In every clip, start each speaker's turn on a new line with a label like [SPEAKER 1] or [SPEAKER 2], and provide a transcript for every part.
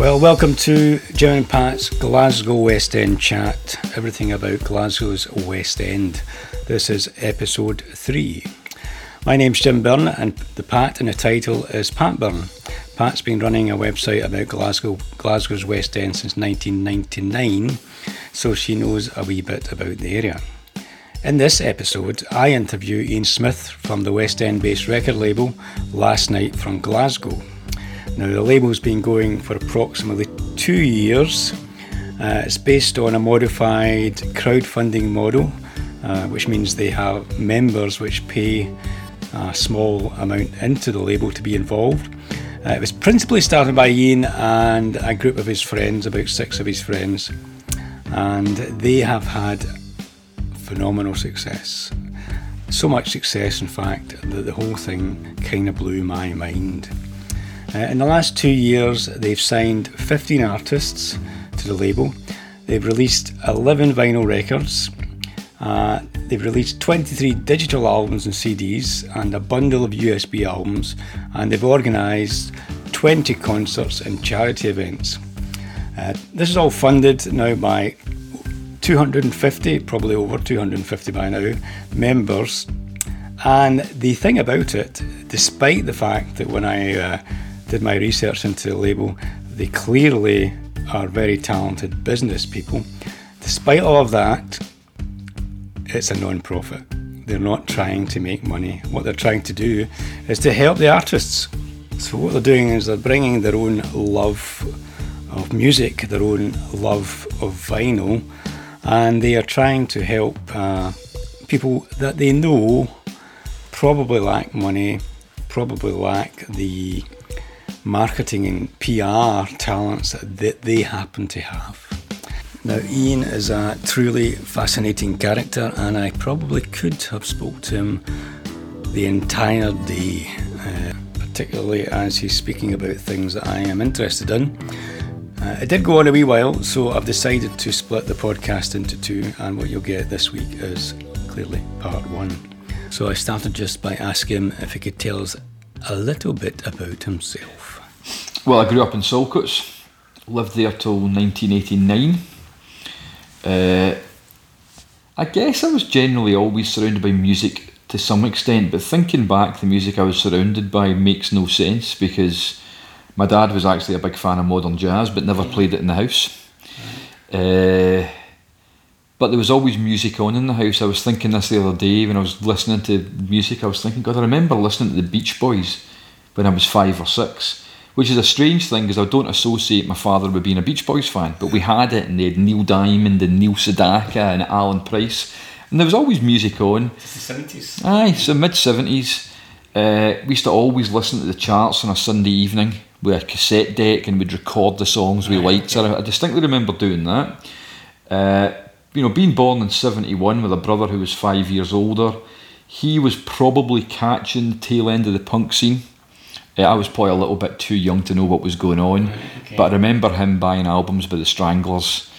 [SPEAKER 1] Well, welcome to Jim and Pat's Glasgow West End chat. Everything about Glasgow's West End. This is episode three. My name's Jim Byrne, and the Pat in the title is Pat Byrne. Pat's been running a website about Glasgow, Glasgow's West End since 1999, so she knows a wee bit about the area. In this episode, I interview Ian Smith from the West End based record label Last Night from Glasgow. Now, the label's been going for approximately two years. Uh, it's based on a modified crowdfunding model, uh, which means they have members which pay a small amount into the label to be involved. Uh, it was principally started by Ian and a group of his friends, about six of his friends, and they have had phenomenal success. So much success, in fact, that the whole thing kind of blew my mind. Uh, in the last two years, they've signed 15 artists to the label. They've released 11 vinyl records. Uh, they've released 23 digital albums and CDs and a bundle of USB albums, and they've organised 20 concerts and charity events. Uh, this is all funded now by 250, probably over 250 by now, members. And the thing about it, despite the fact that when I uh, did my research into the label, they clearly are very talented business people. Despite all of that, it's a non profit. They're not trying to make money. What they're trying to do is to help the artists. So, what they're doing is they're bringing their own love of music, their own love of vinyl, and they are trying to help uh, people that they know probably lack money, probably lack the marketing and PR talents that they happen to have. Now, Ian is a truly fascinating character, and I probably could have spoke to him the entire day, uh, particularly as he's speaking about things that I am interested in. Uh, it did go on a wee while, so I've decided to split the podcast into two, and what you'll get this week is clearly part one. So I started just by asking him if he could tell us a little bit about himself.
[SPEAKER 2] Well, I grew up in Saltcoats, lived there till 1989. Uh, I guess I was generally always surrounded by music to some extent, but thinking back, the music I was surrounded by makes no sense because my dad was actually a big fan of modern jazz but never played it in the house. Uh, but there was always music on in the house. I was thinking this the other day when I was listening to music, I was thinking, God, I remember listening to the Beach Boys when I was five or six which is a strange thing because I don't associate my father with being a Beach Boys fan, but we had it, and they had Neil Diamond and Neil Sedaka and Alan Price, and there was always music on.
[SPEAKER 1] It's the seventies.
[SPEAKER 2] Aye, so mid seventies. Uh, we used to always listen to the charts on a Sunday evening with a cassette deck, and we'd record the songs we liked. So I distinctly remember doing that. Uh, you know, being born in seventy one with a brother who was five years older, he was probably catching the tail end of the punk scene I was probably a little bit too young to know what was going on, okay. but I remember him buying albums by the Stranglers,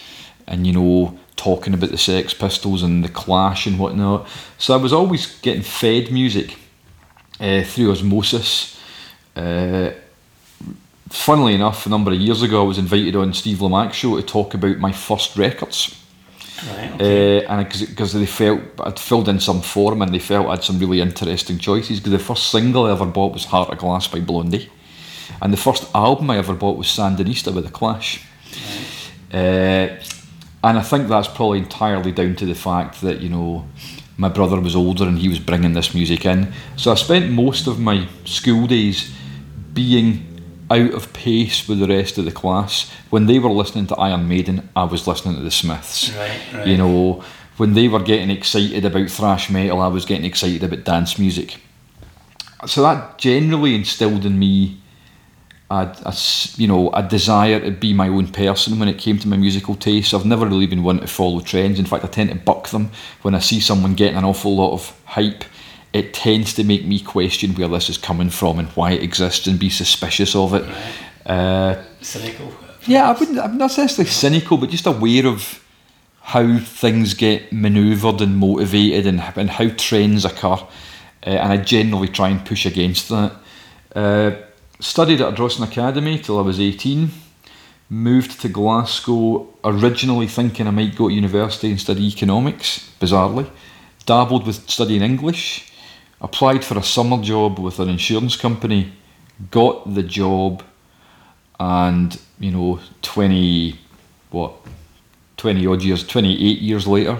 [SPEAKER 2] and you know talking about the Sex Pistols and the Clash and whatnot. So I was always getting fed music uh, through osmosis. Uh, funnily enough, a number of years ago, I was invited on Steve Lamacq's show to talk about my first records.
[SPEAKER 1] Right, okay.
[SPEAKER 2] uh, and because they felt I'd filled in some form and they felt I had some really interesting choices. Because the first single I ever bought was Heart of Glass by Blondie, and the first album I ever bought was Sandinista with the Clash. Right. Uh, and I think that's probably entirely down to the fact that you know my brother was older and he was bringing this music in. So I spent most of my school days being out of pace with the rest of the class. When they were listening to Iron Maiden, I was listening to the Smiths.
[SPEAKER 1] Right, right.
[SPEAKER 2] You know, when they were getting excited about thrash metal, I was getting excited about dance music. So that generally instilled in me a, a, you know, a desire to be my own person when it came to my musical taste. I've never really been one to follow trends. In fact, I tend to buck them when I see someone getting an awful lot of hype it tends to make me question where this is coming from and why it exists and be suspicious of it.
[SPEAKER 1] Uh, cynical.
[SPEAKER 2] Yeah, I wouldn't. I'm not necessarily cynical, but just aware of how things get manoeuvred and motivated and, and how trends occur. Uh, and I generally try and push against that. Uh, studied at Ardrossan Academy till I was 18. moved to Glasgow originally thinking I might go to university and study economics, bizarrely. Dabbled with studying English, applied for a summer job with an insurance company, got the job, and you know, 20, what, 20 odd years, 28 years later,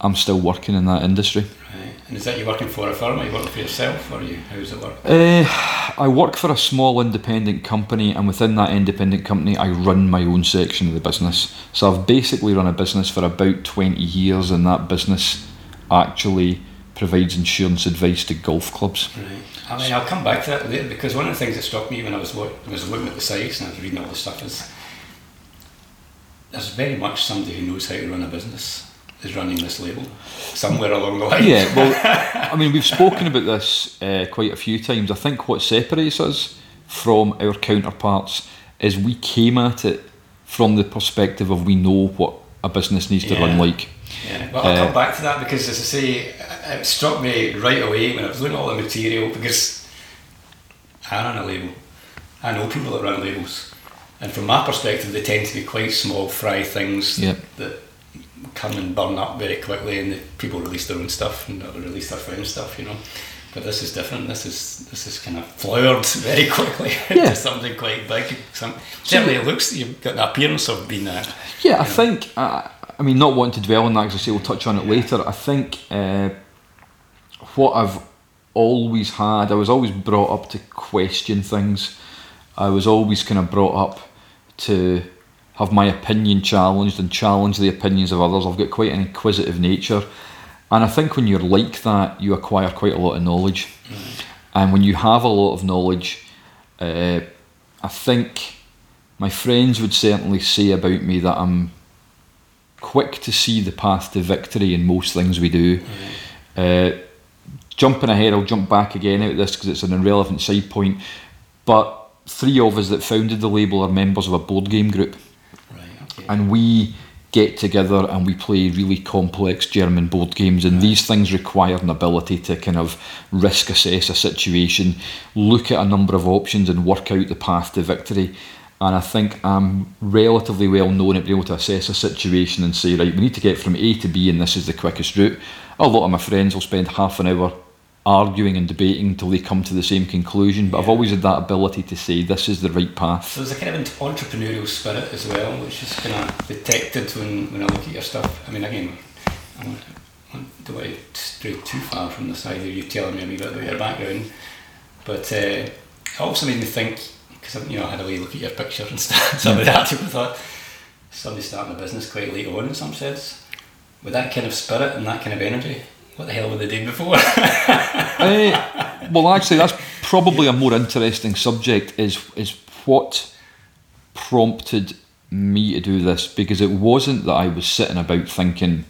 [SPEAKER 2] I'm still working in that industry.
[SPEAKER 1] Right. And is that you working for a firm? Are you working for yourself, or you? How does it work?
[SPEAKER 2] Uh, I work for a small independent company, and within that independent company, I run my own section of the business. So I've basically run a business for about 20 years, and that business actually provides insurance advice to golf clubs.
[SPEAKER 1] Right. I mean, I'll come back to that later because one of the things that struck me when I was, lo- was looking at the sites and I was reading all the stuff is there's very much somebody who knows how to run a business is running this label somewhere along the line.
[SPEAKER 2] Yeah, well, I mean, we've spoken about this uh, quite a few times. I think what separates us from our counterparts is we came at it from the perspective of we know what a business needs to
[SPEAKER 1] Yeah.
[SPEAKER 2] run like.
[SPEAKER 1] Yeah, well, I'll
[SPEAKER 2] Uh,
[SPEAKER 1] come back to that because, as I say, it struck me right away when I was looking at all the material because I run a label. I know people that run labels, and from my perspective, they tend to be quite small fry things
[SPEAKER 2] Yep.
[SPEAKER 1] that come and burn up very quickly, and the people release their own stuff and release their friends' stuff, you know. But this is different. This is this is kind of flowered very quickly
[SPEAKER 2] Yeah.
[SPEAKER 1] into something quite big. Some, certainly, it looks you've got the appearance of being a
[SPEAKER 2] Yeah, I think. Uh, I mean, not wanting to dwell on that because I say we'll touch on it later. I think uh, what I've always had, I was always brought up to question things. I was always kind of brought up to have my opinion challenged and challenge the opinions of others. I've got quite an inquisitive nature, and I think when you're like that, you acquire quite a lot of knowledge. And when you have a lot of knowledge, uh, I think my friends would certainly say about me that I'm quick to see the path to victory in most things we do. Uh, jumping ahead, I'll jump back again out of this because it's an irrelevant side point. But three of us that founded the label are members of a board game group,
[SPEAKER 1] right. Okay.
[SPEAKER 2] and we get together and we play really complex German board games. And these things require an ability to kind of risk assess a situation, look at a number of options, and work out the path to victory. And I think I'm relatively well known at being able to assess a situation and say, right, we need to get from A to B, and this is the quickest route. A lot of my friends will spend half an hour arguing and debating until they come to the same conclusion, but I've always had that ability to say this is the right path.
[SPEAKER 1] So there's a kind of entrepreneurial spirit as well, which is kind of detected when, when I look at your stuff. I mean, again, I don't want to stray too far from the side of you telling me a bit about your background, but uh, it also made me think because you know I had a wee look at your picture and stuff. Some of the article thought somebody starting a business quite late on in some sense with that kind of spirit and that kind of energy. What the hell were they doing before?
[SPEAKER 2] Uh, well, actually, that's probably a more interesting subject. Is is what prompted me to do this because it wasn't that I was sitting about thinking.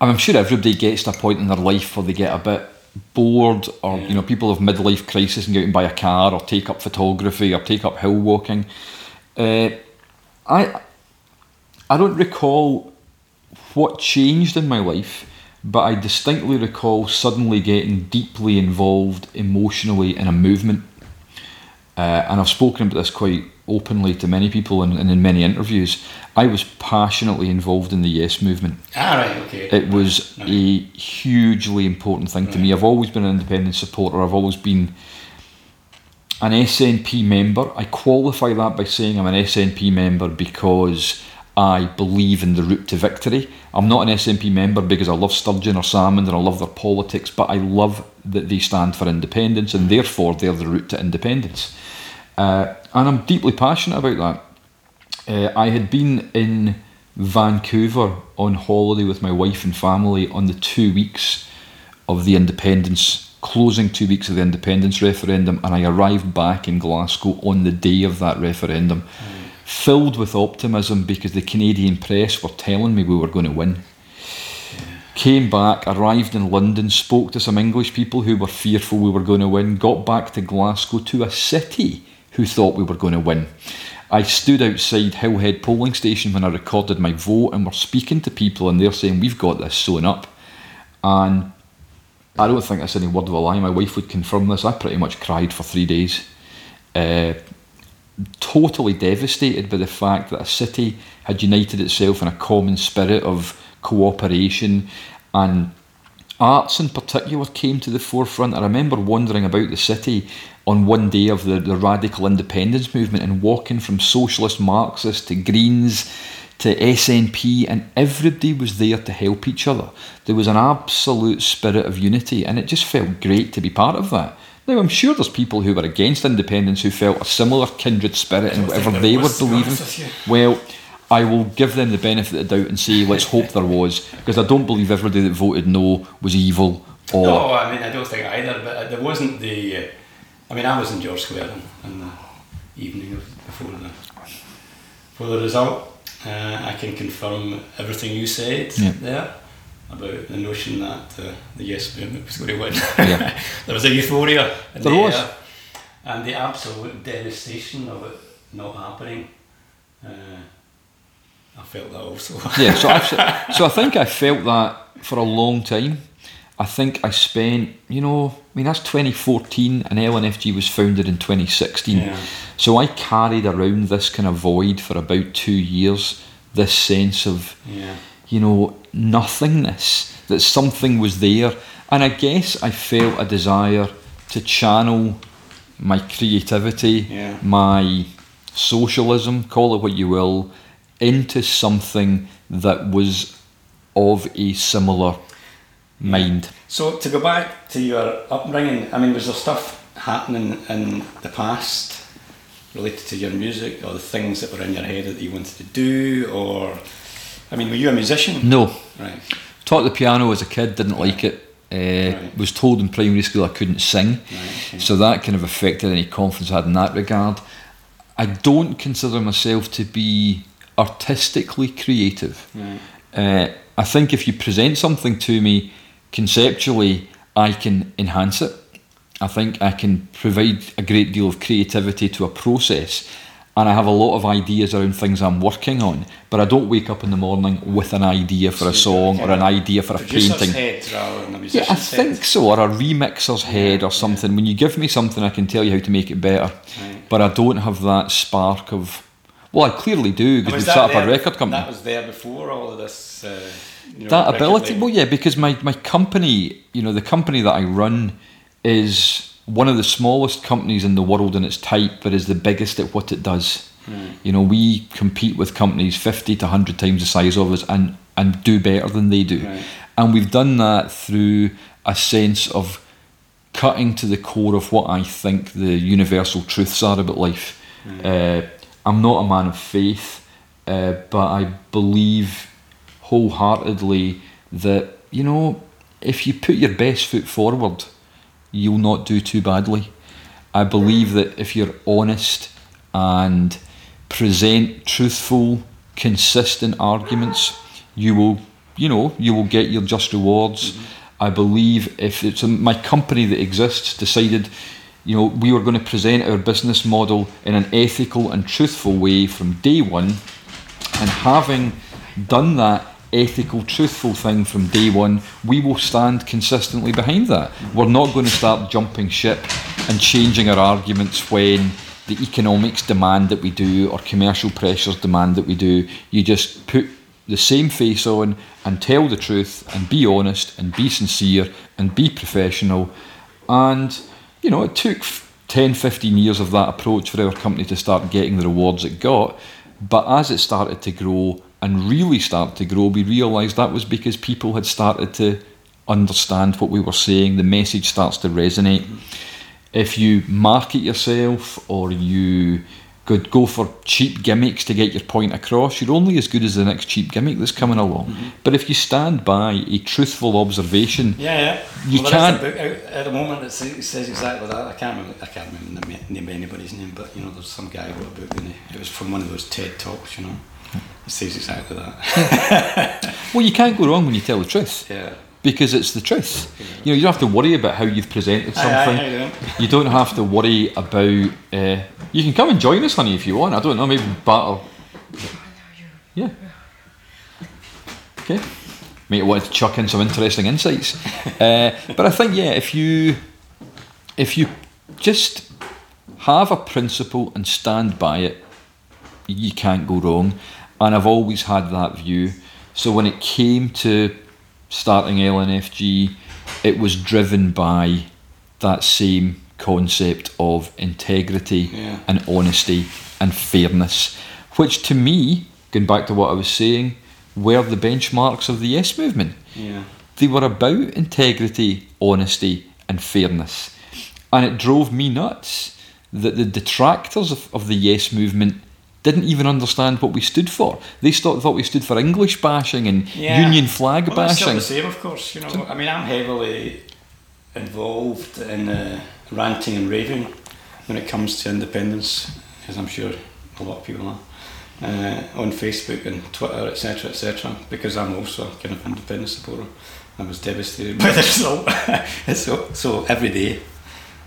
[SPEAKER 2] I'm sure everybody gets to a point in their life where they get a bit bored, or you know, people have midlife crisis and go out and buy a car, or take up photography, or take up hill walking. Uh, I I don't recall what changed in my life, but I distinctly recall suddenly getting deeply involved emotionally in a movement. Uh, and I've spoken about this quite openly to many people and, and in many interviews. I was passionately involved in the Yes movement.
[SPEAKER 1] ah, right, okay.
[SPEAKER 2] It was
[SPEAKER 1] Right.
[SPEAKER 2] a hugely important thing to me. I've always been an independent supporter. I've always been an SNP member. I qualify that by saying I'm an SNP member because I believe in the route to victory. I'm not an SNP member because I love Sturgeon or Salmond and I love their politics, but I love that they stand for independence and therefore they're the route to independence. Uh, and I'm deeply passionate about that. Uh, I had been in Vancouver on holiday with my wife and family on the two weeks of the independence, closing two weeks of the independence referendum, and I arrived back in Glasgow on the day of that referendum, filled with optimism because the Canadian press were telling me we were going to win. Came back, arrived in London, spoke to some English people who were fearful we were going to win, got back to Glasgow to a city who thought we were going to win. I stood outside Hillhead polling station when I recorded my vote and we're speaking to people and they're saying we've got this sewn up. And I don't think that's any word of a lie. My wife would confirm this. I pretty much cried for three days. Uh, totally devastated by the fact that a city had united itself in a common spirit of cooperation and arts in particular came to the forefront. I remember wandering about the city on one day of the, the radical independence movement and walking from socialist Marxists to Greens to SNP, and everybody was there to help each other. There was an absolute spirit of unity, and it just felt great to be part of that. Now, I'm sure there's people who were against independence who felt a similar kindred spirit in whatever they were believing. Well, I will give them the benefit of the doubt and say, let's hope there was, because I don't believe everybody that voted no was evil or.
[SPEAKER 1] No, I mean, I don't think either, but there wasn't the. Uh, I mean, I was in George Square in the evening of before the, before the result. Uh, I can confirm everything you said
[SPEAKER 2] Yeah.
[SPEAKER 1] there about the notion that uh, the Yes movement was going to win.
[SPEAKER 2] Yeah.
[SPEAKER 1] there was a euphoria in
[SPEAKER 2] There
[SPEAKER 1] the
[SPEAKER 2] was.
[SPEAKER 1] air, and the absolute devastation of it not happening. Uh, I felt that also.
[SPEAKER 2] yeah, so I, so I think I felt that for a long time. I think I spent, you know, I mean that's 2014 and LNFG was founded in 2016.
[SPEAKER 1] Yeah.
[SPEAKER 2] So I carried around this kind of void for about two years, this sense of,
[SPEAKER 1] yeah.
[SPEAKER 2] you know, nothingness, that something was there. And I guess I felt a desire to channel my creativity,
[SPEAKER 1] Yeah.
[SPEAKER 2] my socialism, call it what you will, into something that was of a similar mind.
[SPEAKER 1] So to go back to your upbringing, I mean, was there stuff happening in the past related to your music, or the things that were in your head that you wanted to do, or I mean, were you a musician?
[SPEAKER 2] No,
[SPEAKER 1] Right.
[SPEAKER 2] taught the piano as a kid, didn't like it. Uh,
[SPEAKER 1] Right.
[SPEAKER 2] Was told in primary school I couldn't sing,
[SPEAKER 1] Right. Okay.
[SPEAKER 2] so that kind of affected any confidence I had in that regard. I don't consider myself to be artistically creative.
[SPEAKER 1] Right.
[SPEAKER 2] Uh, I think if you present something to me conceptually, I can enhance it. I think I can provide a great deal of creativity to a process. And I have a lot of ideas around things I'm working on, but I don't wake up in the morning with an idea for a song or an idea for a painting.
[SPEAKER 1] head rather than a
[SPEAKER 2] Yeah, I
[SPEAKER 1] head.
[SPEAKER 2] think so, or a remixer's head or something. When you give me something, I can tell you how to make it better.
[SPEAKER 1] Right.
[SPEAKER 2] But I don't have that spark of. Well, I clearly do because we
[SPEAKER 1] that
[SPEAKER 2] set up a record company.
[SPEAKER 1] That was there before all of this. Uh, you know,
[SPEAKER 2] that ability
[SPEAKER 1] label?
[SPEAKER 2] well yeah because my, my company you know the company that i run is one of the smallest companies in the world in its type but is the biggest at what it does. You know we compete with companies 50 to 100 times the size of us and and do better than they do.
[SPEAKER 1] Right.
[SPEAKER 2] and we've done that through a sense of cutting to the core of what i think the universal truths are about life. Uh, i'm not a man of faith uh, but i believe wholeheartedly that you know if you put your best foot forward you'll not do too badly. I believe that if you're honest and present truthful consistent arguments you will you know you will get your just rewards. I believe if it's a, my company that exists decided you know we were going to present our business model in an ethical and truthful way from day one and having done that ethical, truthful thing from day one, we will stand consistently behind that. We're not going to start jumping ship and changing our arguments when the economics demand that we do or commercial pressures demand that we do. You just put the same face on and tell the truth and be honest and be sincere and be professional. And, you know, it took f- 10, 15 years of that approach for our company to start getting the rewards it got. But as it started to grow and really start to grow, we realised that was because people had started to understand what we were saying. The message starts to resonate. If you market yourself or you could go for cheap gimmicks to get your point across, you're only as good as the next cheap gimmick that's coming along. Mm-hmm. But if you stand by a truthful observation,
[SPEAKER 1] Yeah, yeah.
[SPEAKER 2] You
[SPEAKER 1] well,
[SPEAKER 2] can't-
[SPEAKER 1] book out at the moment it says exactly that. I can't remember. I can't remember the name of anybody's name, but you know, there's some guy who wrote a book and it it was from one of those TED talks. You know, it says exactly that.
[SPEAKER 2] well, you can't go wrong when you tell the truth.
[SPEAKER 1] yeah.
[SPEAKER 2] because it's the truth. You know, you don't have to worry about how you've presented
[SPEAKER 1] Aye, aye,
[SPEAKER 2] something.
[SPEAKER 1] you
[SPEAKER 2] don't have to worry about. Uh, you can come and join us, honey, if you want. I don't know, maybe battle. Yeah. Okay. Mate, wanted to chuck in some interesting insights, uh, but I think yeah, if you if you just have a principle and stand by it, you can't go wrong. And I've always had that view. So when it came to starting LNFG, it was driven by that same concept of integrity
[SPEAKER 1] Yeah.
[SPEAKER 2] and honesty and fairness, which to me, going back to what I was saying, were the benchmarks of the Yes movement.
[SPEAKER 1] Yeah.
[SPEAKER 2] They were about integrity, honesty, and fairness. And it drove me nuts that the detractors of, of the Yes movement didn't even understand what we stood for. They st- thought we stood for English bashing and
[SPEAKER 1] Yeah.
[SPEAKER 2] union flag
[SPEAKER 1] Well, that's still
[SPEAKER 2] bashing.
[SPEAKER 1] the same, of course. You know, I mean, I'm heavily involved in uh, ranting and raving when it comes to independence, as I'm sure a lot of people are, uh, on Facebook and Twitter, etc., etc. Because I'm also a kind of independent supporter. I was devastated by the result. so, so every day,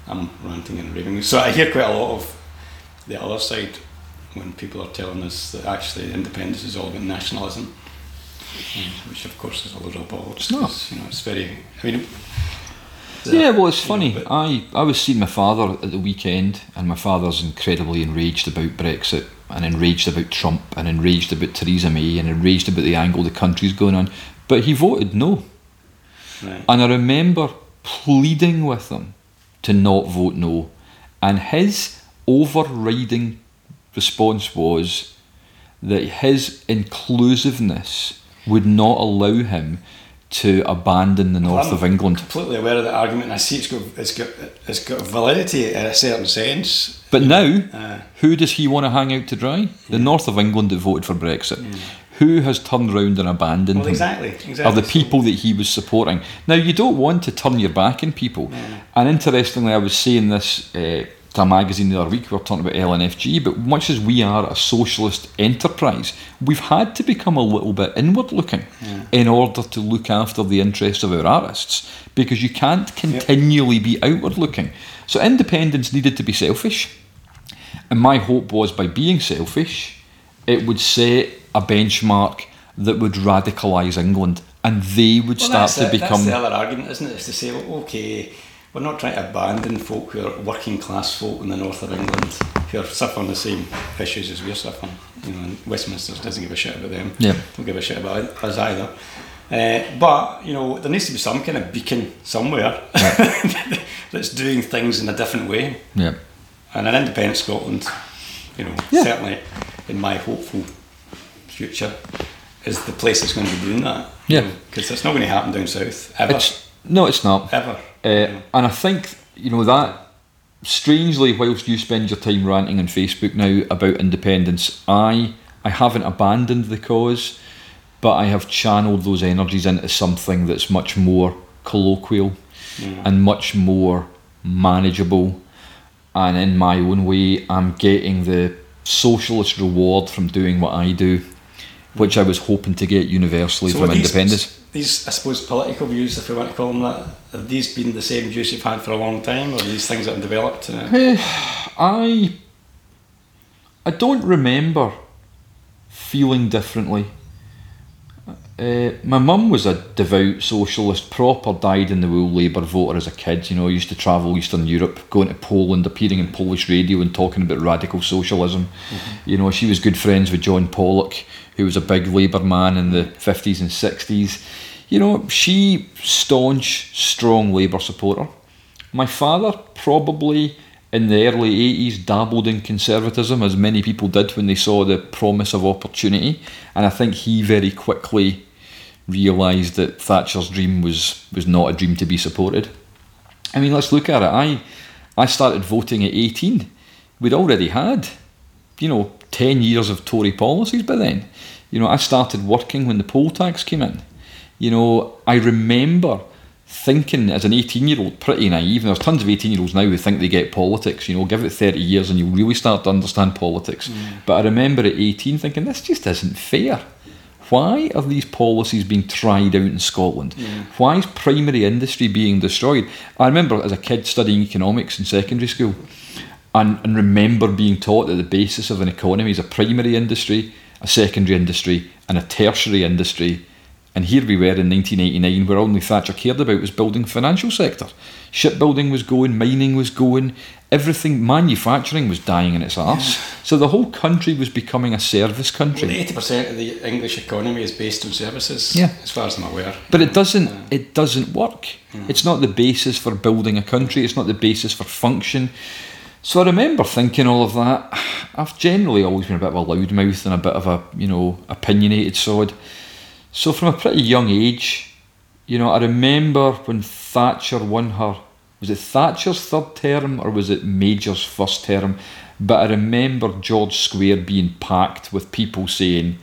[SPEAKER 1] I'm ranting and raving. So I hear quite a lot of the other side when people are telling us that actually independence is all about nationalism. Which of course is a load of bollocks.
[SPEAKER 2] It's not.
[SPEAKER 1] 'cause, You know, it's very. I mean.
[SPEAKER 2] Yeah, well, it's
[SPEAKER 1] you know,
[SPEAKER 2] funny. I, I was seeing my father at the weekend, and my father's incredibly enraged about Brexit, and enraged about Trump, and enraged about Theresa May, and enraged about the angle the country's going on. But he voted no.
[SPEAKER 1] right.
[SPEAKER 2] And I remember pleading with him to not vote no. And his overriding response was that his inclusiveness would not allow him to abandon the north
[SPEAKER 1] I'm
[SPEAKER 2] of England.
[SPEAKER 1] completely aware of the argument, and I see it's got it's got it's got validity in a certain sense.
[SPEAKER 2] But now,
[SPEAKER 1] Uh,
[SPEAKER 2] who does he want to hang out to dry? The north of England that voted for Brexit. Who has turned round and abandoned
[SPEAKER 1] well,
[SPEAKER 2] him?
[SPEAKER 1] exactly, exactly.
[SPEAKER 2] are the people that he was supporting. Now, you don't want to turn your back on people. And interestingly, I was saying this uh, to a magazine the other week, we were talking about LNFG, but much as we are a socialist enterprise, we've had to become a little bit inward looking in order to look after the interests of our artists, because you can't continually be outward looking. So, independence needed to be selfish. And my hope was by being selfish, it would set a benchmark that would radicalise England and they would
[SPEAKER 1] Well,
[SPEAKER 2] start to
[SPEAKER 1] it.
[SPEAKER 2] become.
[SPEAKER 1] That's the other argument, isn't it? Is to say, well, okay, we're not trying to abandon folk who are working class folk in the north of England who are suffering the same issues as we're suffering. You know, and Westminster doesn't give a shit about them.
[SPEAKER 2] Yeah.
[SPEAKER 1] Don't give a shit about us either. Uh, but you know, there needs to be some kind of beacon somewhere that's doing things in a different way.
[SPEAKER 2] Yeah.
[SPEAKER 1] And an independent Scotland, you know,
[SPEAKER 2] Yeah.
[SPEAKER 1] certainly in my hopeful future, is the place that's going to be doing that.
[SPEAKER 2] Yeah.
[SPEAKER 1] Because it's not going to happen down south ever.
[SPEAKER 2] It's, no, it's not.
[SPEAKER 1] ever.
[SPEAKER 2] Uh, and I think, you know, that strangely, whilst you spend your time ranting on Facebook now about independence, I, I haven't abandoned the cause, but I have channeled those energies into something that's much more colloquial and much more manageable. And in my own way, I'm getting the socialist reward from doing what I do, which I was hoping to get universally
[SPEAKER 1] So
[SPEAKER 2] from independence.
[SPEAKER 1] These, I suppose, political views, if we want to call them that, have these been the same views you've had for a long time, or are these things that have developed? Uh,
[SPEAKER 2] I I don't remember feeling differently. Uh, my mum was a devout socialist, proper died in the wool Labour voter as a kid. You know, used to travel Eastern Europe, going to Poland, appearing in Polish radio and talking about radical socialism. You know, she was good friends with John Pollock, who was a big Labour man in the 50s and 60s. You know, she staunch, strong Labour supporter. My father probably in the early 80s dabbled in conservatism, as many people did when they saw the promise of opportunity. And I think he very quickly realised that Thatcher's dream was, was not a dream to be supported. I mean, let's look at it. I, I started voting at 18. We'd already had, you know, 10 years of Tory policies by then. You know, I started working when the poll tax came in. You know, I remember thinking as an 18 year old, pretty naive, and there's tons of 18 year olds now who think they get politics. You know, give it 30 years and you'll really start to understand politics. Mm. But I remember at 18 thinking, this just isn't fair. Why are these policies being tried out in Scotland? Mm. Why is primary industry being destroyed? I remember as a kid studying economics in secondary school and, and remember being taught that the basis of an economy is a primary industry, a secondary industry, and a tertiary industry. And here we were in 1989, where only Thatcher cared about was building financial sector. Shipbuilding was going, mining was going, everything, manufacturing was dying in its arse. Yeah. So the whole country was becoming a service country.
[SPEAKER 1] Well, 80% of the English economy is based on services, yeah. as far as I'm aware.
[SPEAKER 2] But it doesn't, uh, it doesn't work. Mm. It's not the basis for building a country, it's not the basis for function. So I remember thinking all of that. I've generally always been a bit of a loudmouth and a bit of a, you know, opinionated sod. So from a pretty young age, you know, I remember when Thatcher won her, was it Thatcher's third term or was it Major's first term? But I remember George Square being packed with people saying,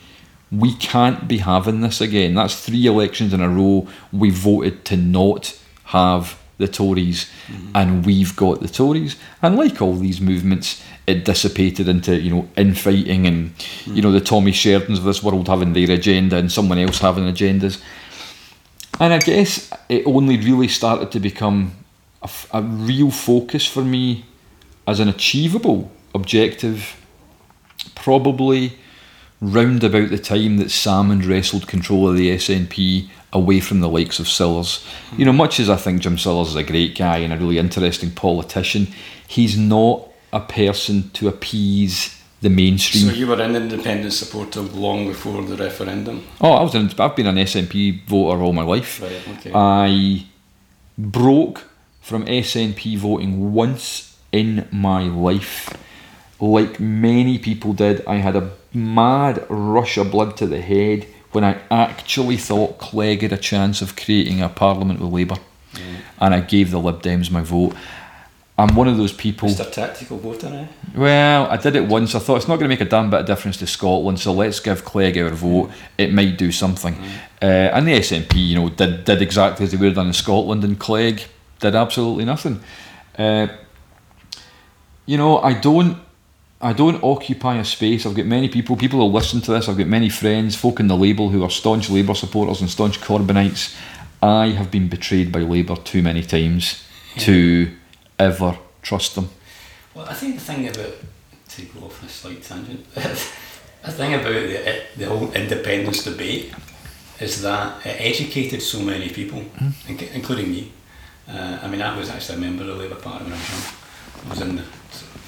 [SPEAKER 2] we can't be having this again. That's three elections in a row we voted to not have the Tories, mm-hmm. and we've got the Tories. And like all these movements, it dissipated into you know infighting and mm-hmm. you know the Tommy Sheridans of this world having their agenda and someone else having agendas. And I guess it only really started to become a, a real focus for me as an achievable objective, probably round about the time that Salmond wrestled control of the SNP away from the likes of Sillars. You know, much as I think Jim Sillars is a great guy and a really interesting politician, he's not a person to appease the mainstream.
[SPEAKER 1] So you were an independent supporter long before the referendum?
[SPEAKER 2] Oh, I was. An, I've been an SNP voter all my life.
[SPEAKER 1] Right. Okay.
[SPEAKER 2] I broke from SNP voting once in my life. Like many people did, I had a mad rush of blood to the head when I actually thought Clegg had a chance of creating a parliament with Labour, mm. and I gave the Lib Dems my vote. I'm one of those people.
[SPEAKER 1] A tactical voter, eh?
[SPEAKER 2] Well, I did it once. I thought it's not going to make a damn bit of difference to Scotland, so let's give Clegg our vote. It might do something. Mm. Uh, and the SNP, you know, did did exactly as they would have done in Scotland, and Clegg did absolutely nothing. Uh, you know, I don't I don't occupy a space. I've got many people, people who listen to this. I've got many friends, folk in the label who are staunch Labour supporters and staunch Corbynites. I have been betrayed by Labour too many times yeah. to ever trust them.
[SPEAKER 1] Well, I think the thing about to go off a slight tangent, the thing about the, the whole independence debate is that it educated so many people, mm. including me. Uh, I mean, I was actually a member of the Labour Party when I was young. I was in the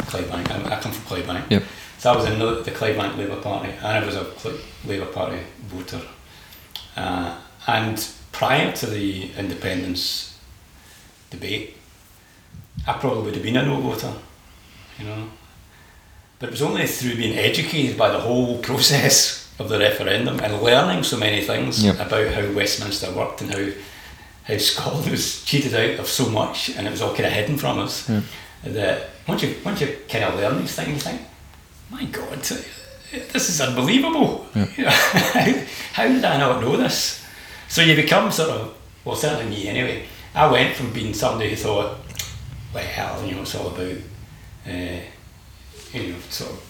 [SPEAKER 1] Clydebank. I, I come from Clydebank.
[SPEAKER 2] Yep.
[SPEAKER 1] So I was in the, the Clydebank Labour Party, and I was a Labour Party voter. Uh, and prior to the independence debate, I probably would have been a no voter, you know. But it was only through being educated by the whole process of the referendum and learning so many things yep. about how Westminster worked and how how Scotland was cheated out of so much and it was all kind of hidden from us. Yep that once you once you kind of learn these things, you think, my God, this is unbelievable. Yeah. You know, how, how did I not know this? So you become sort of, well, certainly me anyway. I went from being somebody who thought, well, hell, you know, it's all about, uh, you know, sort of,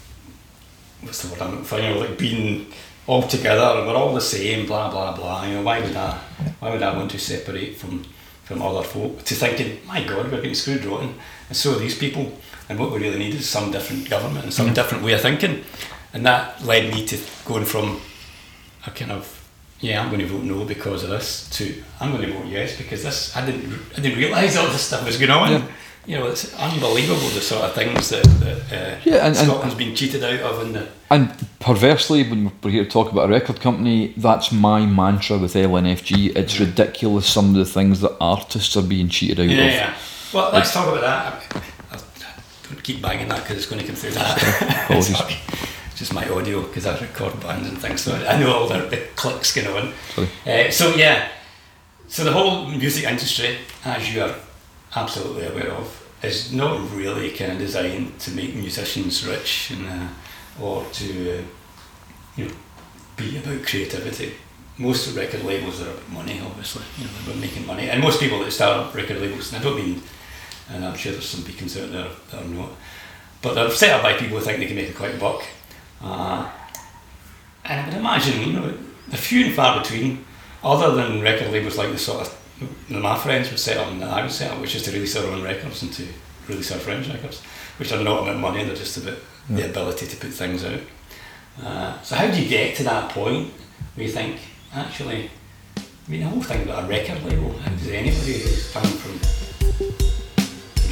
[SPEAKER 1] what's the word I'm for, you know, like being all together, we're all the same, blah, blah, blah. You know, why would I, why would I want to separate from, from other folk? To thinking, my God, we're getting screwed rotten and so are these people. And what we really need is some different government and some mm-hmm. different way of thinking. And that led me to going from a kind of yeah, I'm going to vote no because of this to I'm going to vote yes because this I didn't I didn't realise all this stuff was going on. Yeah. You know, it's unbelievable the sort of things that, that uh, yeah, and, Scotland's and, been cheated out of. In the
[SPEAKER 2] and perversely, when we're here to talk about a record company, that's my mantra with LNFG. It's ridiculous some of the things that artists are being cheated out
[SPEAKER 1] yeah,
[SPEAKER 2] of.
[SPEAKER 1] Yeah. Well, let's talk about that. Keep banging that because it's going to come through that. Sorry. It's just my audio because I record bands and things, so I know all the, the clicks going on. Uh, so yeah, so the whole music industry, as you are absolutely aware of, is not really kind of designed to make musicians rich and uh, or to uh, you know be about creativity most record labels are about money, obviously. You know, they're about making money. And most people that start record labels, and I don't mean and I'm sure there's some beacons out there that are not. But they're set up by people who think they can make a quick buck. Uh, and I would imagine, you know, the few and far between, other than record labels like the sort of that my friends would set up and I would set up, which is to release our own records and to release our friends' records, which are not about money, they're just about yeah. the ability to put things out. Uh, so how do you get to that point where you think, actually, I mean, the whole thing about a record label, how does anybody who's coming from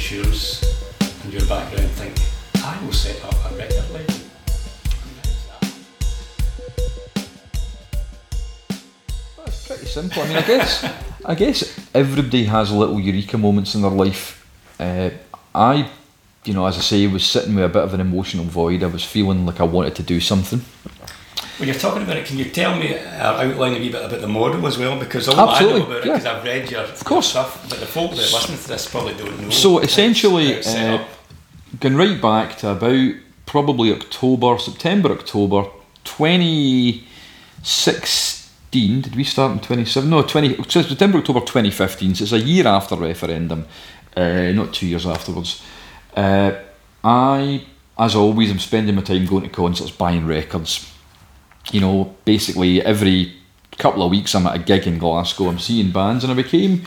[SPEAKER 1] insurance and your background think, I will set up a record label?
[SPEAKER 2] It's pretty simple. I mean, I guess, I guess everybody has little eureka moments in their life. Uh, I, you know, as I say, was sitting with a bit of an emotional void. I was feeling like I wanted to do something.
[SPEAKER 1] When you're talking about it, can you tell me or outline a wee bit about the model as well? Because all
[SPEAKER 2] Absolutely,
[SPEAKER 1] I know about it,
[SPEAKER 2] yeah.
[SPEAKER 1] because I've read your, of
[SPEAKER 2] course.
[SPEAKER 1] stuff, but the folk that listen to this probably don't know.
[SPEAKER 2] So essentially,
[SPEAKER 1] how it's set
[SPEAKER 2] uh, going right back to about probably October, September, October 2016. Did we start in 27? No, 20, so September, October 2015. So it's a year after referendum, uh, not two years afterwards. Uh, I, as always, I'm spending my time going to concerts, buying records. You know, basically every couple of weeks I'm at a gig in Glasgow, I'm seeing bands, and I became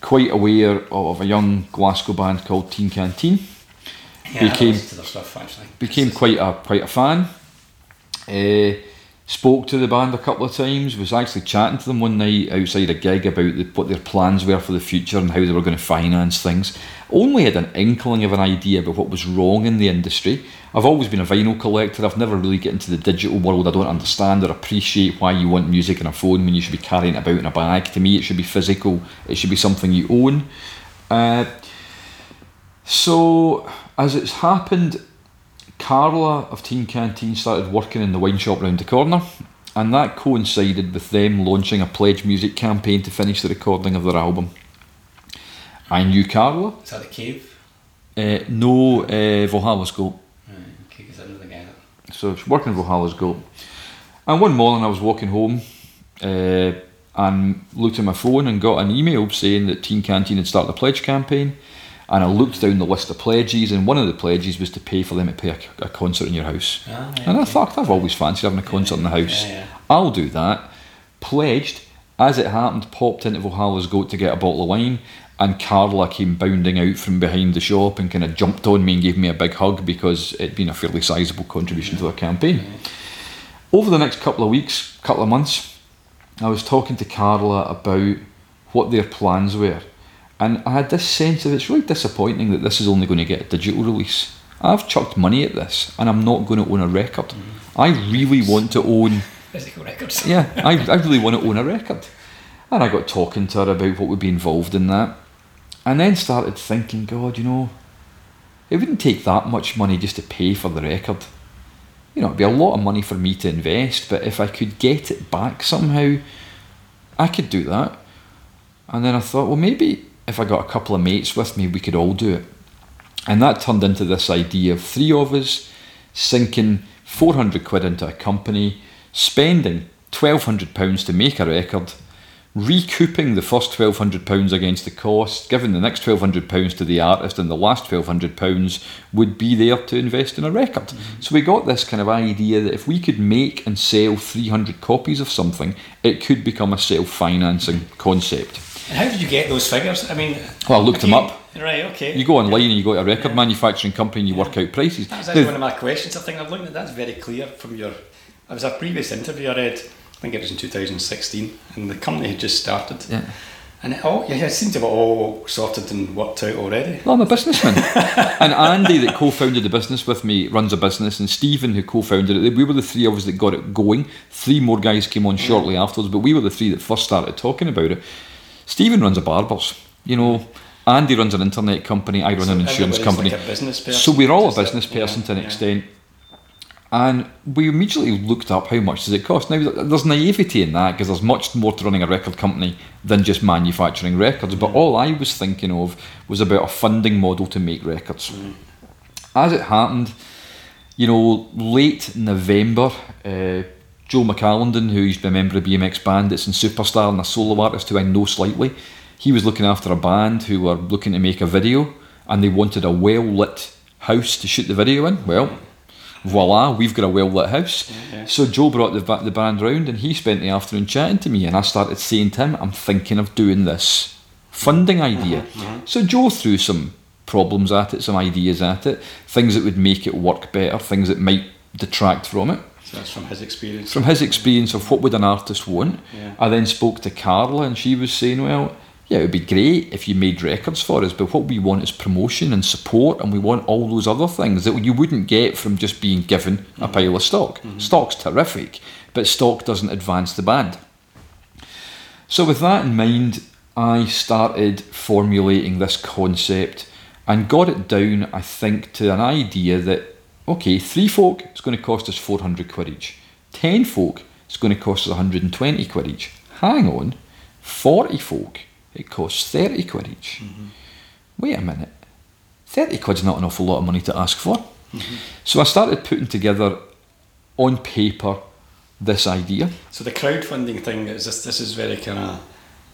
[SPEAKER 2] quite aware of a young Glasgow band called Teen Canteen
[SPEAKER 1] yeah,
[SPEAKER 2] became-
[SPEAKER 1] I to their stuff actually.
[SPEAKER 2] became quite a quite a fan. Uh, spoke to the band a couple of times. Was actually chatting to them one night outside a gig about the, what their plans were for the future and how they were going to finance things. Only had an inkling of an idea about what was wrong in the industry. I've always been a vinyl collector. I've never really get into the digital world. I don't understand or appreciate why you want music in a phone when you should be carrying it about in a bag. To me, it should be physical. It should be something you own. Uh, so, as it's happened, Carla of Teen Canteen started working in the wine shop round the corner, and that coincided with them launching a pledge music campaign to finish the recording of their album. I knew Carla.
[SPEAKER 1] Is that the cave?
[SPEAKER 2] Uh, no, uh, Valhalla's Goat.
[SPEAKER 1] Right, okay, because I know the guy that.
[SPEAKER 2] So was working Valhalla's Goat. And one morning I was walking home uh, and looked at my phone and got an email saying that Teen Canteen had started a pledge campaign. And I looked down the list of pledges, and one of the pledges was to pay for them to pay a, a concert in your house.
[SPEAKER 1] Ah, right,
[SPEAKER 2] And I thought, I've always fancied having a concert in the house.
[SPEAKER 1] Yeah, yeah.
[SPEAKER 2] I'll do that. Pledged, as it happened, popped into Valhalla's Goat to get a bottle of wine, and Carla came bounding out from behind the shop and kind of jumped on me and gave me a big hug because it'd been a fairly sizable contribution to their campaign. Over the next couple of weeks, couple of months, I was talking to Carla about what their plans were. And I had this sense of it's really disappointing that this is only going to get a digital release. I've chucked money at this and I'm not going to own a record. Mm-hmm. I really want to own
[SPEAKER 1] Physical records.
[SPEAKER 2] yeah, I, I really want to own a record. And I got talking to her about what would be involved in that. And then started thinking, God, you know, it wouldn't take that much money just to pay for the record. You know, it'd be a lot of money for me to invest, but if I could get it back somehow, I could do that. And then I thought, well, maybe if I got a couple of mates with me, we could all do it. And that turned into this idea of three of us sinking 400 quid into a company, spending £1,200 to make a record, recouping the first £1,200 against the cost, giving the next £1,200 to the artist, and the last £1,200 would be there to invest in a record. Mm-hmm. So we got this kind of idea that if we could make and sell 300 copies of something, it could become a self financing concept.
[SPEAKER 1] And how did you get those figures? I mean,
[SPEAKER 2] Well, I looked them
[SPEAKER 1] okay,
[SPEAKER 2] up.
[SPEAKER 1] Right, okay.
[SPEAKER 2] You go online and you go to a record manufacturing company and you work out prices.
[SPEAKER 1] That was actually one of my questions. I think I've looked at that's very clear from your. It was a previous interview I read. I think it was in 2016, and the company had just started.
[SPEAKER 2] Yeah.
[SPEAKER 1] And it all, yeah, it seemed to have all sorted and worked out already.
[SPEAKER 2] Well, I'm a businessman. and Andy, that co founded the business with me, runs a business, and Stephen, who co founded it, we were the three of us that got it going. Three more guys came on mm. shortly afterwards, but we were the three that first started talking about it. Stephen runs a barbers. You know, Andy runs an internet company, I run
[SPEAKER 1] So
[SPEAKER 2] an insurance company.
[SPEAKER 1] like a business person,
[SPEAKER 2] so we're all a business person
[SPEAKER 1] yeah,
[SPEAKER 2] to an
[SPEAKER 1] yeah.
[SPEAKER 2] extent. And we immediately looked up how much does it cost. Now, there's naivety in that because there's much more to running a record company than just manufacturing records. But all I was thinking of was about a funding model to make records. As it happened, you know, late November, uh, Joe McAlinden, who used to be a member of BMX Band, Bandits and Superstar and a solo artist who I know slightly, he was looking after a band who were looking to make a video and they wanted a well lit house to shoot the video in. Well, voila, we've got a well lit house.
[SPEAKER 1] Yeah.
[SPEAKER 2] So Joe brought the, the band round and he spent the afternoon chatting to me and I started saying to him, I'm thinking of doing this funding mm-hmm. idea. Mm-hmm. So Joe threw some problems at it, some ideas at it, things that would make it work better, things that might detract from it.
[SPEAKER 1] That's from his experience.
[SPEAKER 2] From his experience of what would an artist want,
[SPEAKER 1] Yeah.
[SPEAKER 2] I then spoke to Carla, and she was saying, "Well, yeah, it would be great if you made records for us, but what we want is promotion and support, and we want all those other things that you wouldn't get from just being given a mm-hmm. pile of stock. Mm-hmm. Stock's terrific, but stock doesn't advance the band." So, with that in mind, I started formulating this concept and got it down, I think, to an idea that okay, three folk, it's going to cost us 400 quid each. Ten folk, it's going to cost us 120 quid each. Hang on, 40 folk, it costs 30 quid each. Mm-hmm. Wait a minute, 30 quid's not an awful lot of money to ask for. Mm-hmm. So I started putting together on paper this idea.
[SPEAKER 1] So the crowdfunding thing is this. This is very kind of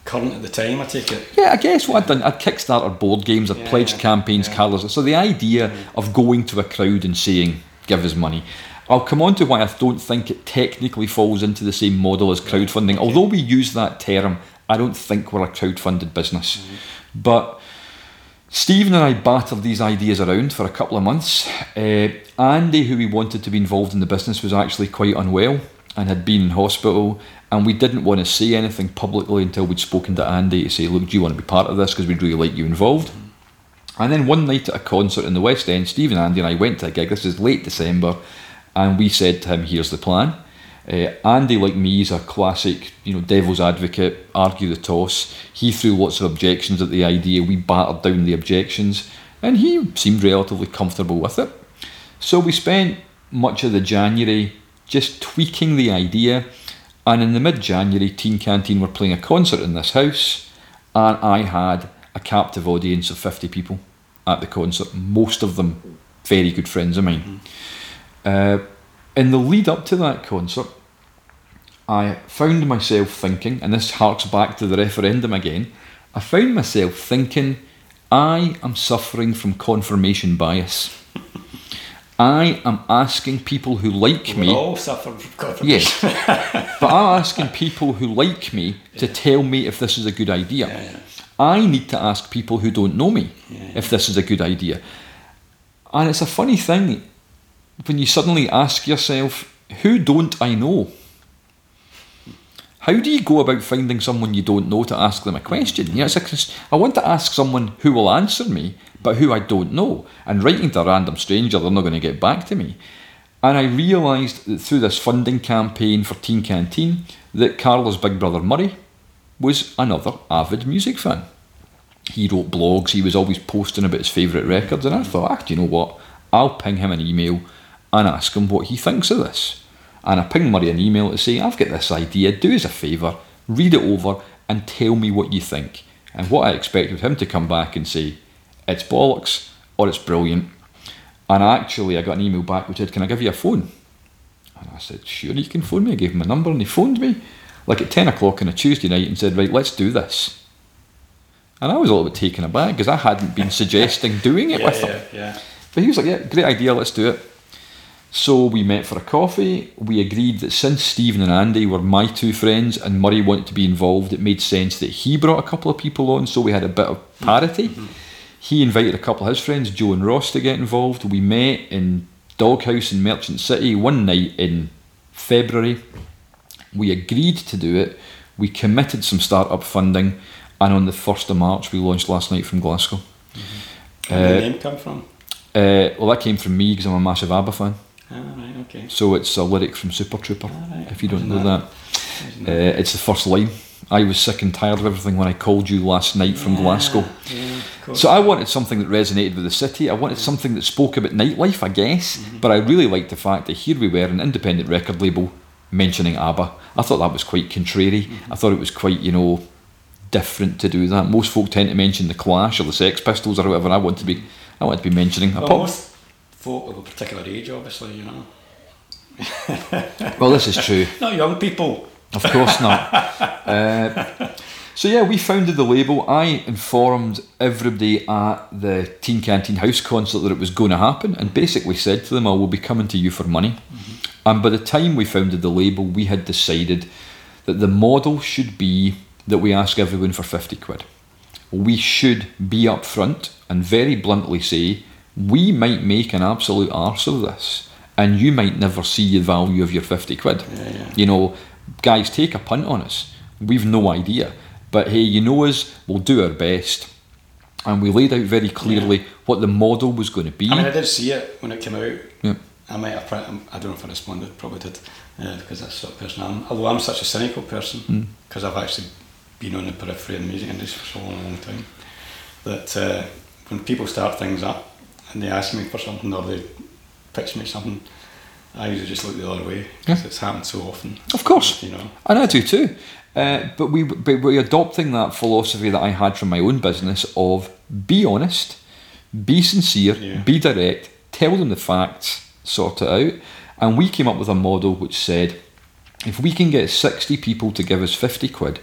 [SPEAKER 1] current at the time. I take it.
[SPEAKER 2] Yeah, I guess what I'd done, I'd kickstarted board games, I'd
[SPEAKER 1] Yeah,
[SPEAKER 2] pledged campaigns,
[SPEAKER 1] yeah.
[SPEAKER 2] So the idea of going to a crowd and saying, give us money. I'll come on to why I don't think it technically falls into the same model as crowdfunding. Although we use that term, I don't think we're a crowdfunded business.
[SPEAKER 1] Mm-hmm.
[SPEAKER 2] But Stephen and I battered these ideas around for a couple of months. Uh, Andy, who we wanted to be involved in the business, was actually quite unwell and had been in hospital. And we didn't want to say anything publicly until we'd spoken to Andy to say, look, do you want to be part of this? Because we'd really like you involved. And then one night at a concert in the West End, Stephen, Andy, and I went to a gig. This is late December, and we said to him, "Here's the plan." Uh, Andy, like me, is a classic, you know, devil's advocate, argue the toss. He threw lots of objections at the idea. We battered down the objections, and he seemed relatively comfortable with it. So we spent much of the January just tweaking the idea, and in the mid-January, Teen Canteen were playing a concert in this house, and I had a captive audience of 50 people at the concert, most of them very good friends of mine. Uh, in the lead up to that concert, I found myself thinking, and this harks back to the referendum again, I found myself thinking, I am suffering from confirmation bias. I am asking people who like
[SPEAKER 1] We
[SPEAKER 2] me.
[SPEAKER 1] all suffer from confirmation.
[SPEAKER 2] Yes. but I'm asking people who like me to tell me if this is a good idea.
[SPEAKER 1] Yeah, yeah.
[SPEAKER 2] I need to ask people who don't know me
[SPEAKER 1] Yeah.
[SPEAKER 2] if this is a good idea. And it's a funny thing when you suddenly ask yourself, who don't I know? How do you go about finding someone you don't know to ask them a question? You know, it's a, I want to ask someone who will answer me, but who I don't know. And writing to a random stranger, they're not going to get back to me. And I realised that through this funding campaign for Teen Canteen that Carla's big brother Murray was another avid music fan. He wrote blogs, he was always posting about his favourite records, and I thought, ah, do you know what? I'll ping him an email and ask him what he thinks of this. And I pinged Murray an email to say, I've got this idea, do us a favour, read it over, and tell me what you think. And what I expected was him to come back and say, it's bollocks or it's brilliant. And actually, I got an email back which said, Can I give you a phone? And I said, Sure, you can phone me. I gave him a number and he phoned me like at 10 o'clock on a Tuesday night and said, Right, let's do this. And I was a little bit taken aback because I hadn't been suggesting doing it
[SPEAKER 1] Yeah,
[SPEAKER 2] with him.
[SPEAKER 1] yeah, yeah.
[SPEAKER 2] But he was like, Yeah, great idea, let's do it. So we met for a coffee. We agreed that since Stephen and Andy were my two friends and Murray wanted to be involved, it made sense that he brought a couple of people on so we had a bit of parity. He invited a couple of his friends, Joe and Ross, to get involved. We met in Doghouse in Merchant City one night in February. We agreed to do it. We committed some start-up funding, and on the first of March, we launched last night from Glasgow.
[SPEAKER 1] Where did
[SPEAKER 2] Uh,
[SPEAKER 1] the name come from?
[SPEAKER 2] Uh, well, that came from me because I'm a massive ABBA fan.
[SPEAKER 1] Ah, right, okay.
[SPEAKER 2] So it's a lyric from Super Trooper.
[SPEAKER 1] Ah, right.
[SPEAKER 2] If you don't know that,
[SPEAKER 1] Isn't
[SPEAKER 2] uh,
[SPEAKER 1] that-
[SPEAKER 2] it's the first line. I was sick and tired of everything when I called you last night from
[SPEAKER 1] Yeah,
[SPEAKER 2] Glasgow.
[SPEAKER 1] Yeah.
[SPEAKER 2] So I wanted something that resonated with the city. I wanted something that spoke about nightlife, I guess. But I really liked the fact that here we were, an independent record label, mentioning ABBA. I thought that was quite contrary. I thought it was quite, you know, different to do that. Most folk tend to mention the Clash or the Sex Pistols or whatever. I want to be, I want to be mentioning a
[SPEAKER 1] well,
[SPEAKER 2] pop.
[SPEAKER 1] most folk of a particular age, obviously, you know.
[SPEAKER 2] Well, this is true.
[SPEAKER 1] Not young people.
[SPEAKER 2] Of course not. uh, so yeah, we founded the label. I informed everybody at the Teen Canteen House concert that it was going to happen, and basically said to them, "I will be coming to you for money." And by the time we founded the label, we had decided that the model should be that we ask everyone for fifty quid. We should be upfront and very bluntly say we might make an absolute arse of this, and you might never see the value of your 50 quid.
[SPEAKER 1] Yeah, yeah.
[SPEAKER 2] You know, guys, take a punt on us. We've no idea. But hey, you know us, we'll do our best. And we laid out very clearly what the model was going to be.
[SPEAKER 1] I mean, I did see it when it came out.
[SPEAKER 2] Yeah.
[SPEAKER 1] I might have. I don't know if I responded. Probably did, uh, because that's the sort of person I am. Although I'm such a cynical person, because I've actually been on the periphery of the music industry for so long, long time, that uh, when people start things up and they ask me for something or they pitch me something, I usually just look the other way because
[SPEAKER 2] Yeah.
[SPEAKER 1] it's happened so often.
[SPEAKER 2] Of course.
[SPEAKER 1] you know.
[SPEAKER 2] And I do too. Uh, but we but we're adopting that philosophy that I had from my own business of be honest, be sincere,
[SPEAKER 1] Yeah.
[SPEAKER 2] be direct, tell them the facts, sort it out. And we came up with a model which said if we can get 60 people to give us 50 quid,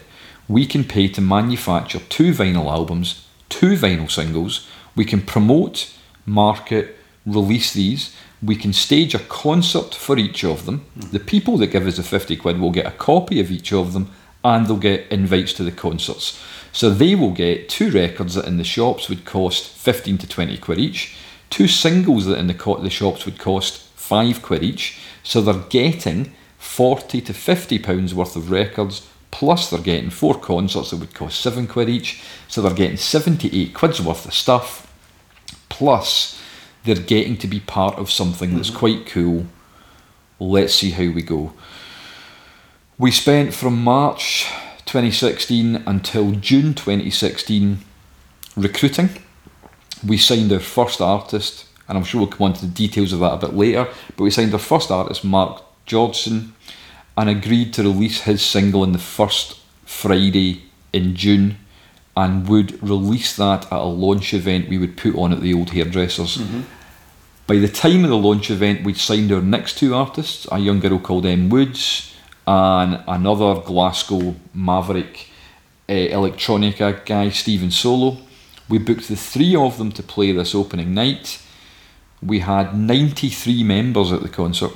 [SPEAKER 2] we can pay to manufacture two vinyl albums, two vinyl singles, we can promote, market, release these, we can stage a concert for each of them. Mm-hmm. The people that give us the 50 quid will get a copy of each of them and they'll get invites to the concerts. So they will get two records that in the shops would cost 15 to 20 quid each, two singles that in the, co- the shops would cost 5 quid each. So they're getting 40 to 50 pounds worth of records plus they're getting four concerts that would cost 7 quid each. So they're getting 78 quid's worth of stuff plus they're getting to be part of something that's mm-hmm. quite cool. Let's see how we go. We spent from March 2016 until June 2016 recruiting. We signed our first artist, and I'm sure we'll come on to the details of that a bit later. But we signed our first artist, Mark Georgeson, and agreed to release his single on the first Friday in June and would release that at a launch event we would put on at the old hairdressers. By the time of the launch event, we'd signed our next two artists a young girl called Em Woods and another Glasgow maverick uh, electronica guy, Stephen Solo. We booked the three of them to play this opening night. We had 93 members at the concert,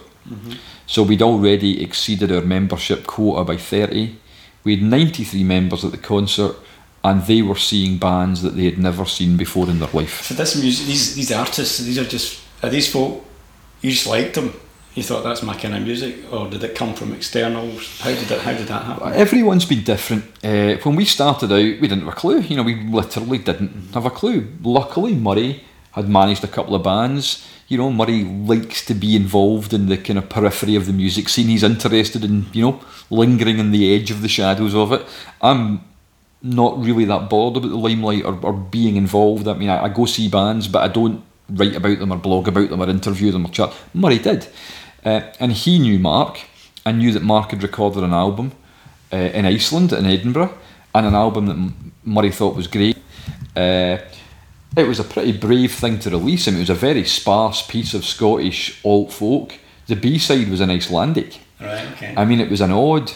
[SPEAKER 2] so we'd already exceeded our membership quota by 30. We had 93 members at the concert, and they were seeing bands that they had never seen before in their life.
[SPEAKER 1] So this music, these these artists, these are just are these folk. You just liked them. You thought that's my kind of music, or did it come from externals? How did that? How did that happen?
[SPEAKER 2] Everyone's been different. Uh, when we started out, we didn't have a clue. You know, we literally didn't have a clue. Luckily, Murray had managed a couple of bands. You know, Murray likes to be involved in the kind of periphery of the music scene. He's interested in, you know, lingering in the edge of the shadows of it. I'm not really that bothered about the limelight or, or being involved. I mean, I, I go see bands, but I don't write about them or blog about them or interview them or chat. Murray did. Uh, and he knew Mark and knew that Mark had recorded an album uh, in Iceland, in Edinburgh, and an album that Murray thought was great. Uh, it was a pretty brave thing to release. I mean, it was a very sparse piece of Scottish alt folk. The B side was an Icelandic.
[SPEAKER 1] Right. Okay.
[SPEAKER 2] I mean, it was an odd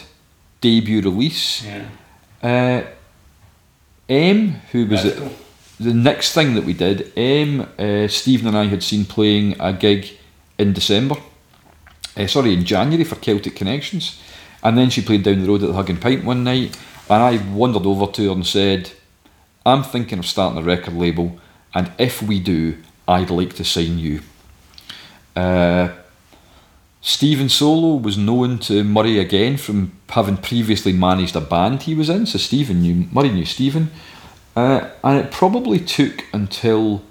[SPEAKER 2] debut release.
[SPEAKER 1] yeah.
[SPEAKER 2] Em, who was it? the next thing that we did, Em, uh, Stephen and I had seen playing a gig in December, uh, sorry, in January for Celtic Connections. And then she played down the road at the Hug and Pint one night. And I wandered over to her and said, I'm thinking of starting a record label. And if we do, I'd like to sign you. Uh, Stephen Solo was known to Murray again from having previously managed a band he was in. So Stephen knew Murray knew Stephen, uh, and it probably took until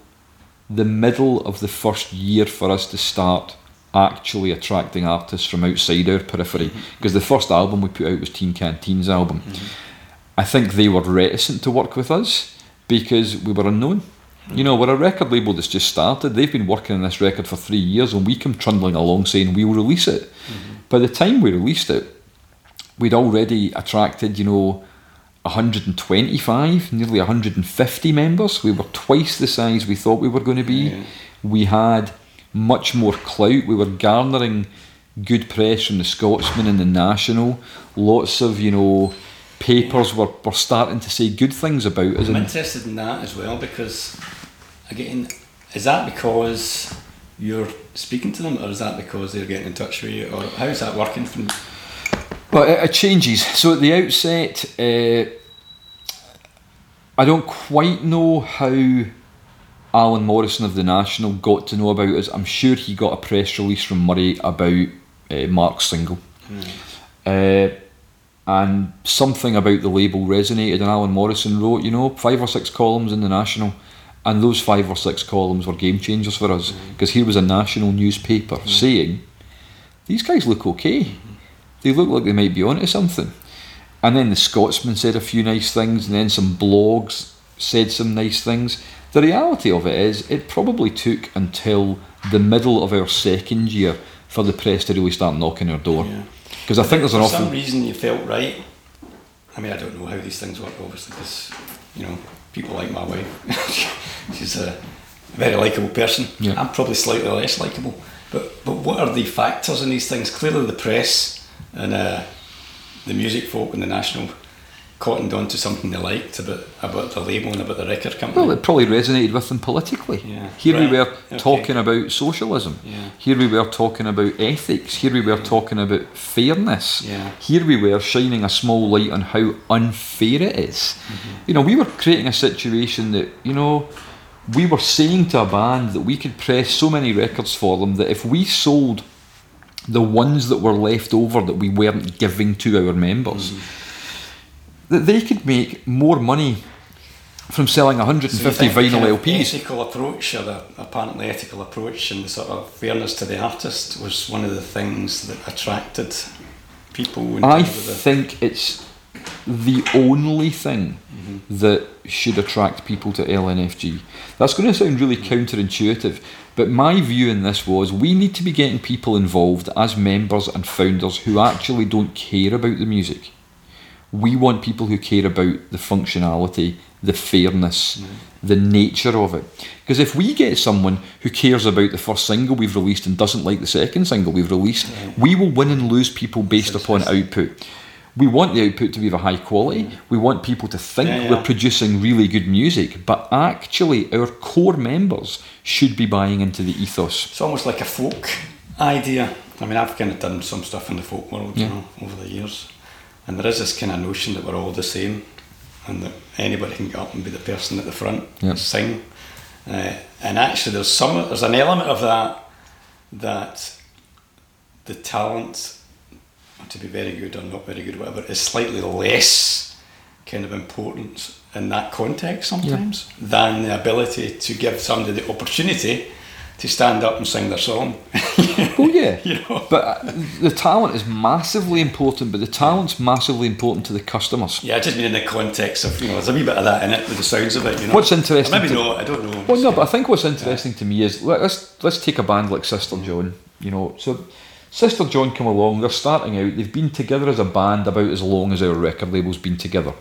[SPEAKER 2] the middle of the first year for us to start actually attracting artists from outside our periphery. Because the first album we put out was Teen Canteen's album. I think they were reticent to work with us because we were unknown. You know, we're a record label that's just started. They've been working on this record for three years, and we come trundling along saying we'll release it. Mm-hmm. By the time we released it, we'd already attracted, you know, 125, nearly 150 members. We were twice the size we thought we were going to be.
[SPEAKER 1] Yeah.
[SPEAKER 2] We had much more clout. We were garnering good press from the Scotsman and the National. Lots of, you know, papers were, were starting to say good things about us.
[SPEAKER 1] I'm interested in that as well because, again, is that because you're speaking to them, or is that because they're getting in touch with you, or how is that working from?
[SPEAKER 2] Well, it, it changes. So at the outset, uh, I don't quite know how Alan Morrison of the National got to know about us. I'm sure he got a press release from Murray about uh, Mark's single. Uh, and something about the label resonated, and Alan Morrison wrote, you know, five or six columns in the National, and those five or six columns were game changers for us mm-hmm. because here was a national newspaper mm-hmm. saying, these guys look okay. Mm-hmm. They look like they might be onto something. And then the Scotsman said a few nice things, and then some blogs said some nice things. The reality of it is, it probably took until the middle of our second year for the press to really start knocking our door.
[SPEAKER 1] Yeah.
[SPEAKER 2] Because I think there's an
[SPEAKER 1] For
[SPEAKER 2] awful.
[SPEAKER 1] some reason you felt right. I mean, I don't know how these things work, obviously, because you know people like my wife. She's a very likable person.
[SPEAKER 2] Yeah.
[SPEAKER 1] I'm probably slightly less likable. But but what are the factors in these things? Clearly, the press and uh, the music folk and the national cottoned on to something they liked about about the label and about the record company.
[SPEAKER 2] Well, it probably resonated with them politically.
[SPEAKER 1] Yeah.
[SPEAKER 2] Here we were
[SPEAKER 1] Okay.
[SPEAKER 2] talking about socialism.
[SPEAKER 1] Yeah.
[SPEAKER 2] Here we were talking about ethics. Here we were talking about fairness.
[SPEAKER 1] Yeah.
[SPEAKER 2] Here we were shining a small light on how unfair it is.
[SPEAKER 1] Mm-hmm.
[SPEAKER 2] You know, we were creating a situation that, you know, we were saying to a band that we could press so many records for them that if we sold the ones that were left over that we weren't giving to our members,
[SPEAKER 1] Mm-hmm.
[SPEAKER 2] That they could make more money from selling 150
[SPEAKER 1] So
[SPEAKER 2] vinyl LPs.
[SPEAKER 1] ethical approach, or the apparently ethical approach, and the sort of fairness to the artist was one of the things that attracted people.
[SPEAKER 2] I think it's the only thing mm-hmm. that should attract people to LNFG. That's going to sound really mm-hmm. counterintuitive, but my view in this was we need to be getting people involved as members and founders who actually don't care about the music. We want people who care about the functionality, the fairness, mm. the nature of it. Because if we get someone who cares about the first single we've released and doesn't like the second single we've released, we will win and lose people based upon output. We want the output to be of a high quality. Mm. We want people to think
[SPEAKER 1] Yeah,
[SPEAKER 2] we're producing really good music, but actually, our core members should be buying into the ethos.
[SPEAKER 1] It's almost like a folk idea. I mean, I've kind of done some stuff in the folk world, you know, over the years, and there is this kind of notion that we're all the same, and that anybody can get up and be the person at the front, and sing. Uh, and actually, there's some, there's an element of that that the talent to be very good or not very good, whatever, is slightly less kind of important in that context sometimes than the ability to give somebody the opportunity to stand up and sing their song.
[SPEAKER 2] Oh yeah,
[SPEAKER 1] You know?
[SPEAKER 2] but uh, the talent is massively important. But the talent's massively important to the customers.
[SPEAKER 1] yeah, I just mean in the context of, you know, there's a wee bit of that in it with the sounds of it, you know.
[SPEAKER 2] What's interesting
[SPEAKER 1] Or maybe
[SPEAKER 2] to-
[SPEAKER 1] not, I don't know.
[SPEAKER 2] Well, no, but I think what's interesting to me is let- let's let's take a band like Sister John. You know, so Sister John come along. They're starting out. They've been together as a band about as long as our record label's been together.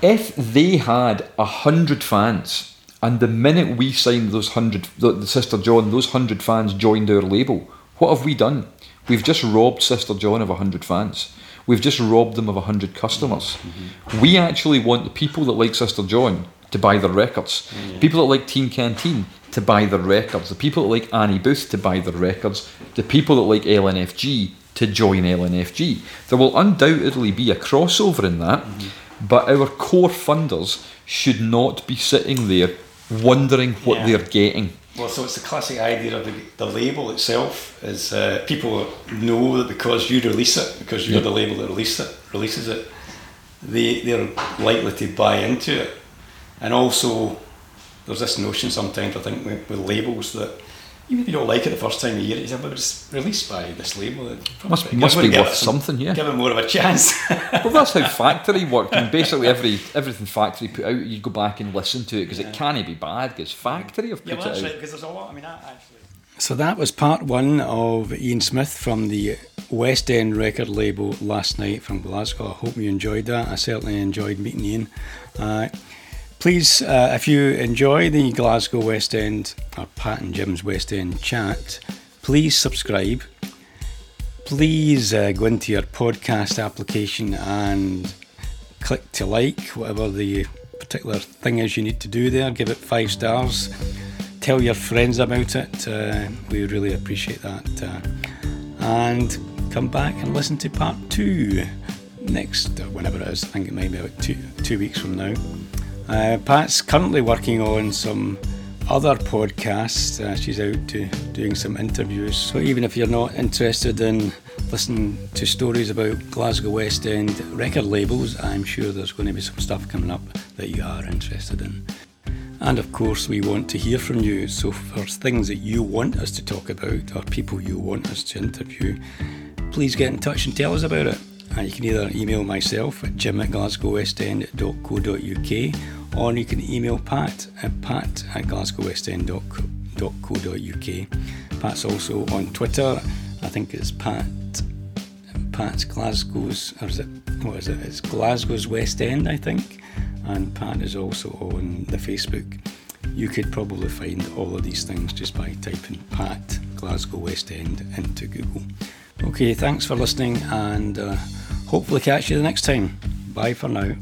[SPEAKER 2] If they had a hundred fans, and the minute we signed those hundred, the, the Sister John, those hundred fans joined our label. What have we done? We've just robbed Sister John of a hundred fans. We've just robbed them of a hundred customers. Mm-hmm. We actually want the people that like Sister John to buy their records. Mm-hmm. People that like Teen Canteen to buy their records. The people that like Annie Booth to buy their records. The people that like LNFG to join LNFG. There will undoubtedly be a crossover in that, mm-hmm. but our core funders should not be sitting there wondering what
[SPEAKER 1] Yeah.
[SPEAKER 2] they're getting.
[SPEAKER 1] Well, so it's the classic idea of the, the label itself is uh, people know that because you release it, because you're
[SPEAKER 2] Yeah.
[SPEAKER 1] the label that release it, releases it, they they're likely to buy into it. And also, there's this notion sometimes I think with, with labels that even if you don't like it the first time you hear it, you say, "But it's released by this label." it
[SPEAKER 2] Must-
[SPEAKER 1] probably-
[SPEAKER 2] must be worth
[SPEAKER 1] some-
[SPEAKER 2] something, yeah.
[SPEAKER 1] Give it more of a chance.
[SPEAKER 2] Well, that's how factory worked. And basically, every everything factory put out, you go back and listen to it because it can't be bad. Because factory have
[SPEAKER 1] yeah,
[SPEAKER 2] put
[SPEAKER 1] well, that's
[SPEAKER 2] it out.
[SPEAKER 1] right because there's a lot. I mean, that actually.
[SPEAKER 3] So that was part one of Ian Smith from the West End record label last night from Glasgow. I hope you enjoyed that. I certainly enjoyed meeting Ian. Uh, please, uh, if you enjoy the Glasgow West End or Pat and Jim's West End chat, please subscribe. Please uh, go into your podcast application and click to like, whatever the particular thing is you need to do there. Give it five stars tell your friends about it. Uh, we really appreciate that. Uh, and come back and listen to part two next, whenever it is. I think it may be about two, two weeks from now. Uh, Pat's currently working on some
[SPEAKER 1] other podcasts. Uh, she's out to, doing some interviews. So even if you're not interested in listening to stories about Glasgow West End record labels, I'm sure there's going to be some stuff coming up that you are interested in. And of course, we want to hear from you. So for things that you want us to talk about or people you want us to interview, please get in touch and tell us about it. And you can either email myself at jim at glasgowwestend.co.uk or you can email Pat at pat at glasgowwestend.co.uk. Pat's also on Twitter. I think it's Pat Pat's Glasgow's or is it what is it? It's Glasgow's West End, I think. And Pat is also on the Facebook. You could probably find all of these things just by typing Pat Glasgow West End into Google. Okay, thanks for listening and uh, hopefully catch you the next time. Bye for now.